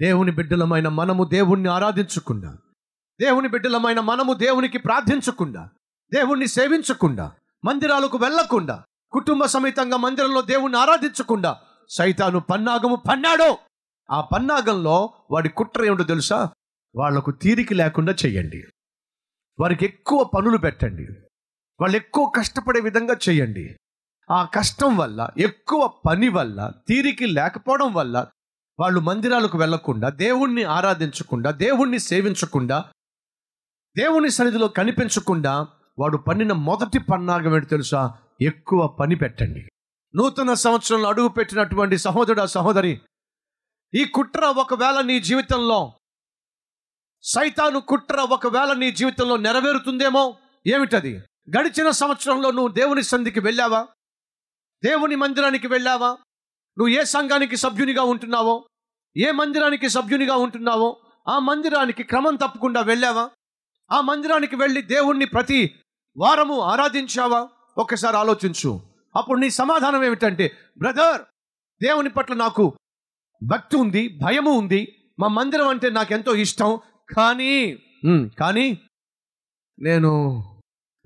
దేవుని బిడ్డలమైన మనము దేవుణ్ణి ఆరాధించకుండా దేవుని బిడ్డలమైన మనము దేవునికి ప్రార్థించకుండా దేవుణ్ణి సేవించకుండా మందిరాలకు వెళ్ళకుండా కుటుంబ సమేతంగా మందిరంలో దేవుణ్ణి ఆరాధించకుండా సైతాను పన్నాగము పన్నాడు ఆ పన్నాగంలో వాడి కుట్ర ఏమిటో తెలుసా? వాళ్ళకు తీరిక లేకుండా చేయండి. వారికి ఎక్కువ పనులు పెట్టండి. వాళ్ళు ఎక్కువ కష్టపడే విధంగా చేయండి. ఆ కష్టం వల్ల ఎక్కువ పని వల్ల తీరికి లేకపోవడం వల్ల వాళ్ళు మందిరాలకు వెళ్ళకుండా దేవుణ్ణి ఆరాధించకుండా దేవుణ్ణి సేవించకుండా దేవుని సన్నిధిలో కనిపించకుండా వాడు పన్నిన మొదటి పన్నాగం ఏంటి తెలుసా? ఎక్కువ పని పెట్టండి. నూతన సంవత్సరంలో అడుగు పెట్టినటువంటి సహోదరుడు సహోదరి ఈ కుట్ర ఒకవేళ నీ జీవితంలో సైతాను కుట్ర ఒకవేళ నీ జీవితంలో నెరవేరుతుందేమో? ఏమిటది? గడిచిన సంవత్సరంలో నువ్వు దేవుని సంధికి వెళ్ళావా? దేవుని మందిరానికి వెళ్ళావా? నువ్వు ఏ సంఘానికి సభ్యునిగా ఉంటున్నావో? ఏ మందిరానికి సభ్యునిగా ఉంటున్నావో ఆ మందిరానికి క్రమం తప్పకుండా వెళ్ళావా? ఆ మందిరానికి వెళ్ళి దేవుణ్ణి ప్రతి వారము ఆరాధించావా? ఒకసారి ఆలోచించు. అప్పుడు నీ సమాధానం ఏమిటంటే బ్రదర్ దేవుని పట్ల నాకు భక్తి ఉంది భయము ఉంది. మా మందిరం అంటే నాకు ఎంతో ఇష్టం. కానీ కానీ నేను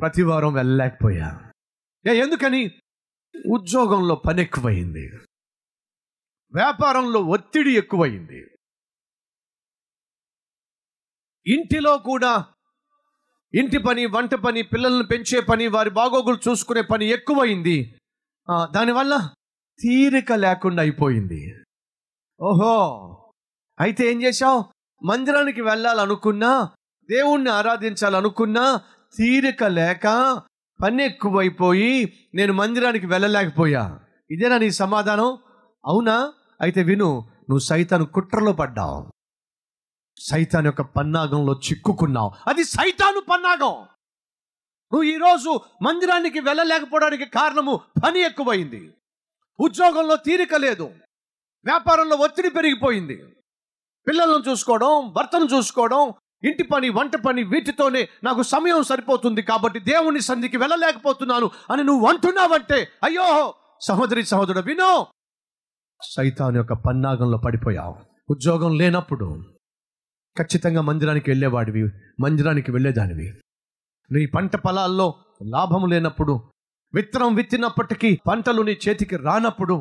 ప్రతి వారం వెళ్ళలేకపోయా. ఏ ఎందుకని? ఉద్యోగంలో పని ఎక్కువైంది వ్యాపారంలో ఒత్తిడి ఎక్కువయింది ఇంటిలో కూడా ఇంటి పని వంట పని పిల్లలను పెంచే పని వారి బాగోగులు చూసుకునే పని ఎక్కువైంది. దానివల్ల తీరిక లేకుండా అయిపోయింది. ఓహో! అయితే ఏం చేశావు? మందిరానికి వెళ్ళాలనుకున్నా దేవుణ్ణి ఆరాధించాలనుకున్నా తీరిక లేక పని ఎక్కువైపోయి నేను మందిరానికి వెళ్ళలేకపోయా. ఇదేనా నీ సమాధానం? అవునా? అయితే విను నువ్వు సైతాను కుట్రలో పడ్డావు. సైతాన్ యొక్క పన్నాగంలో చిక్కుకున్నావు. అది సైతాను పన్నాగం. నువ్వు ఈరోజు మందిరానికి వెళ్ళలేకపోవడానికి కారణము పని ఎక్కువైంది. ఉద్యోగంలో తీరిక లేదు. వ్యాపారంలో ఒత్తిడి పెరిగిపోయింది. పిల్లలను చూసుకోవడం భర్తను చూసుకోవడం ఇంటి పని వంట పని వీటితోనే నాకు సమయం సరిపోతుంది కాబట్టి దేవుని సంధికి వెళ్ళలేకపోతున్నాను అని నువ్వు అంటున్నావంటే అయ్యో! సహోదరి సహోదరుడు వినో! సైతాన్ యొక్క పన్నాగంలో పడిపోయావు. ఉద్యోగం లేనప్పుడు ఖచ్చితంగా మందిరానికి వెళ్ళేవాడివి మందిరానికి వెళ్ళేదానివి. నీ పంట పొలాల్లో లాభం లేనప్పుడు విత్తనం విత్తినప్పటికీ పంటలు నీ చేతికి రానప్పుడు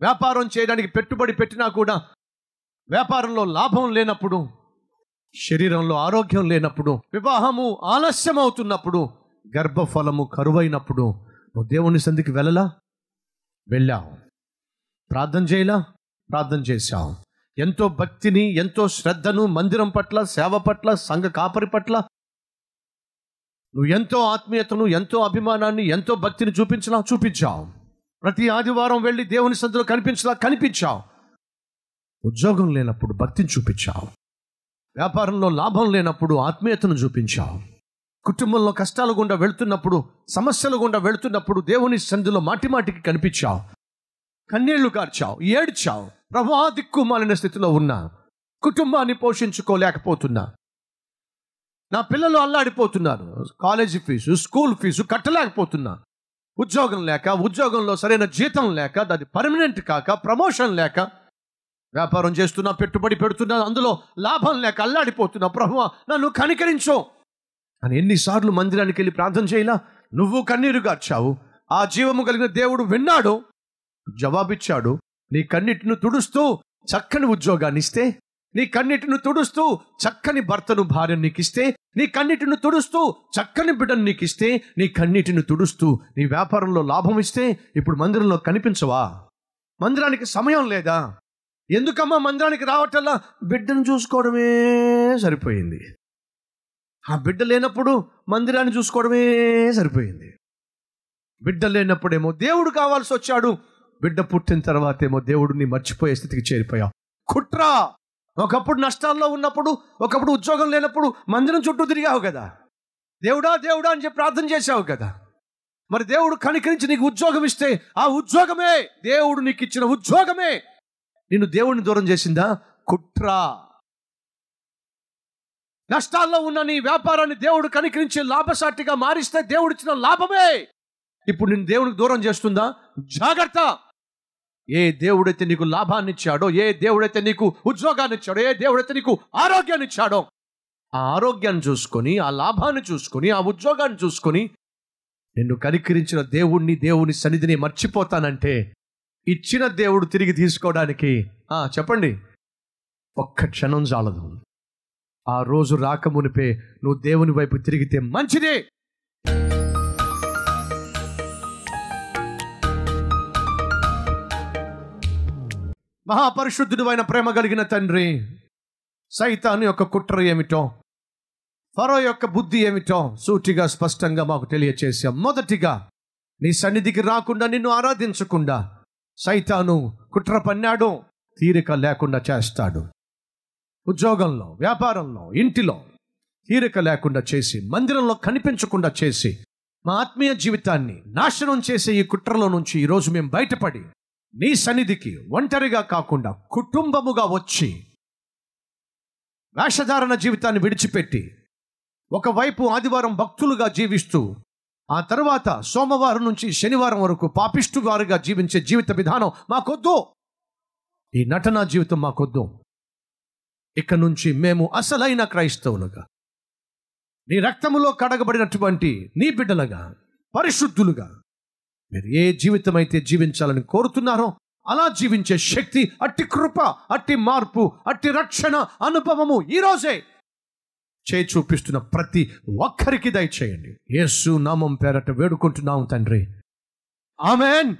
వ్యాపారం చేయడానికి పెట్టుబడి పెట్టినా కూడా వ్యాపారంలో లాభం లేనప్పుడు శరీరంలో ఆరోగ్యం లేనప్పుడు వివాహము ఆలస్యం అవుతున్నప్పుడు గర్భఫలము కరువైనప్పుడు నువ్వు దేవుని సంధికి వెళ్ళలా? వెళ్ళావు. ప్రార్థన చేయలా? ప్రార్థన చేశావు. ఎంతో భక్తిని ఎంతో శ్రద్ధను మందిరం పట్ల సేవ పట్ల సంఘ కాపరి పట్ల నువ్వు ఎంతో ఆత్మీయతను ఎంతో అభిమానాన్ని ఎంతో భక్తిని చూపించలా చూపించావు. ప్రతి ఆదివారం వెళ్ళి దేవుని సందులో కనిపించలా కనిపించావు. ఉద్యోగం లేనప్పుడు భక్తిని చూపించావు. వ్యాపారంలో లాభం లేనప్పుడు ఆత్మీయతను చూపించావు. కుటుంబంలో కష్టాలు గుండా వెళ్తున్నప్పుడు సమస్యలు గుండా వెళ్తున్నప్పుడు దేవుని సంధిలో మాటి మాటికి కనిపించావు. కన్నీళ్ళు గార్చావు ఏడ్చావు ప్రభా దిక్కుమాలిన స్థితిలో ఉన్నా కుటుంబాన్ని పోషించుకోలేకపోతున్నా. నా పిల్లలు అల్లాడిపోతున్నారు కాలేజీ ఫీజు స్కూల్ ఫీజు కట్టలేకపోతున్నా. ఉద్యోగం లేక ఉద్యోగంలో సరైన జీతం లేక దాని పర్మనెంట్ కాక ప్రమోషన్ లేక వ్యాపారం చేస్తున్నా పెట్టుబడి పెడుతున్నా అందులో లాభం లేక అల్లాడిపోతున్నా ప్రభు నన్ను కనికరించు. అని ఎన్నిసార్లు మందిరానికి వెళ్ళి ప్రార్థన చేయలా నువ్వు కన్నీరు గార్చావు ఆ జీవము కలిగిన దేవుడు విన్నాడు జవాబిచ్చాడు. నీ కన్నిటిని తుడుస్తూ చక్కని ఉద్యోగాన్ని ఇస్తే నీ కన్నిటిని తుడుస్తూ చక్కని భర్తను భార్య నీకు ఇస్తే నీ కన్నిటిని తుడుస్తూ చక్కని బిడ్డను నీకు ఇస్తే నీ కన్నిటిని తుడుస్తూ నీ వ్యాపారంలో లాభం ఇస్తే ఇప్పుడు మందిరంలో కనిపించవా? మందిరానికి సమయం లేదా? ఎందుకమ్మా మందిరానికి రావటల్లా బిడ్డను చూసుకోవడమే సరిపోయింది. ఆ బిడ్డ లేనప్పుడు మందిరాన్ని చూసుకోవడమే సరిపోయింది. బిడ్డ లేనప్పుడేమో దేవుడు కావాల్సి వచ్చాడు. బిడ్డ పుట్టిన తర్వాత ఏమో దేవుడిని మర్చిపోయే స్థితికి చేరిపోయావు కుట్ర! ఒకప్పుడు నష్టాల్లో ఉన్నప్పుడు ఒకప్పుడు ఉద్యోగం లేనప్పుడు మందిరం చుట్టూ తిరిగావు కదా. దేవుడా దేవుడా అని చెప్పి ప్రార్థన చేశావు కదా. మరి దేవుడు కనికరించి నీకు ఉద్యోగం ఇస్తే ఆ ఉద్యోగమే దేవుడు నీకు ఇచ్చిన ఉద్యోగమే. నిన్ను దేవుడిని దూరం చేసిందా? కుట్ర! నష్టాల్లో ఉన్న నీ వ్యాపారాన్ని దేవుడు కనికరించి లాభసాటిగా మారిస్తే దేవుడిచ్చిన లాభమే. ఇప్పుడు నేను దేవునికి దూరం చేస్తుందా? జాగ్రత్త! ఏ దేవుడైతే నీకు లాభాన్ని ఇచ్చాడో ఏ దేవుడైతే నీకు ఉద్యోగాన్ని ఇచ్చాడో ఏ దేవుడైతే నీకు ఆరోగ్యాన్ని ఇచ్చాడో ఆ ఆరోగ్యాన్ని చూసుకొని ఆ లాభాన్ని చూసుకొని ఆ ఉద్యోగాన్ని చూసుకొని నిన్ను కనికరించిన దేవుణ్ణి దేవుని సన్నిధిని మర్చిపోతానంటే ఇచ్చిన దేవుడు తిరిగి తీసుకోవడానికి చెప్పండి. ఒక్క క్షణం చాలదు ఆ రోజు రాకమునిపే నువ్వు దేవుని వైపు తిరిగితే మంచిదే. మహాపరిశుద్ధుడు అయిన ప్రేమ కలిగిన తండ్రి సైతాను యొక్క కుట్ర ఏమిటో ఫరో యొక్క బుద్ధి ఏమిటో సూటిగా స్పష్టంగా మాకు తెలియచేశాం మొదటిగా నీ సన్నిధికి రాకుండా నిన్ను ఆరాధించకుండా సైతాను కుట్ర పన్నాడు తీరిక లేకుండా చేస్తాడు. ఉద్యోగంలో వ్యాపారంలో ఇంటిలో తీరిక లేకుండా చేసి మందిరంలో కనిపించకుండా చేసి మా ఆత్మీయ జీవితాన్ని నాశనం చేసే ఈ కుట్రలో నుంచి ఈరోజు మేము బయటపడి నీ సన్నిధికి ఒంటరిగా కాకుండా కుటుంబముగా వచ్చి వేషధారణ జీవితాన్ని విడిచిపెట్టి ఒకవైపు ఆదివారం భక్తులుగా జీవిస్తూ ఆ తర్వాత సోమవారం నుంచి శనివారం వరకు పాపిష్టు వారుగా జీవించే జీవిత విధానం మాకొద్దు. ఈ నటనా జీవితం మాకొద్దు. ఇక నుంచి మేము అసలైన క్రైస్తవులుగా నీ రక్తములో కడగబడినటువంటి నీ బిడ్డలుగా పరిశుద్ధులుగా మీరు ఏ జీవితం అయితే జీవించాలని కోరుతున్నారో అలా జీవించే శక్తి అట్టి కృప అట్టి మార్పు అట్టి రక్షణ అనుభవము ఈరోజే చేయి చూపిస్తున్న ప్రతి ఒక్కరికి దయచేయండి. యేసు నామం పేరట వేడుకుంటున్నాం తండ్రి. ఆమెన్.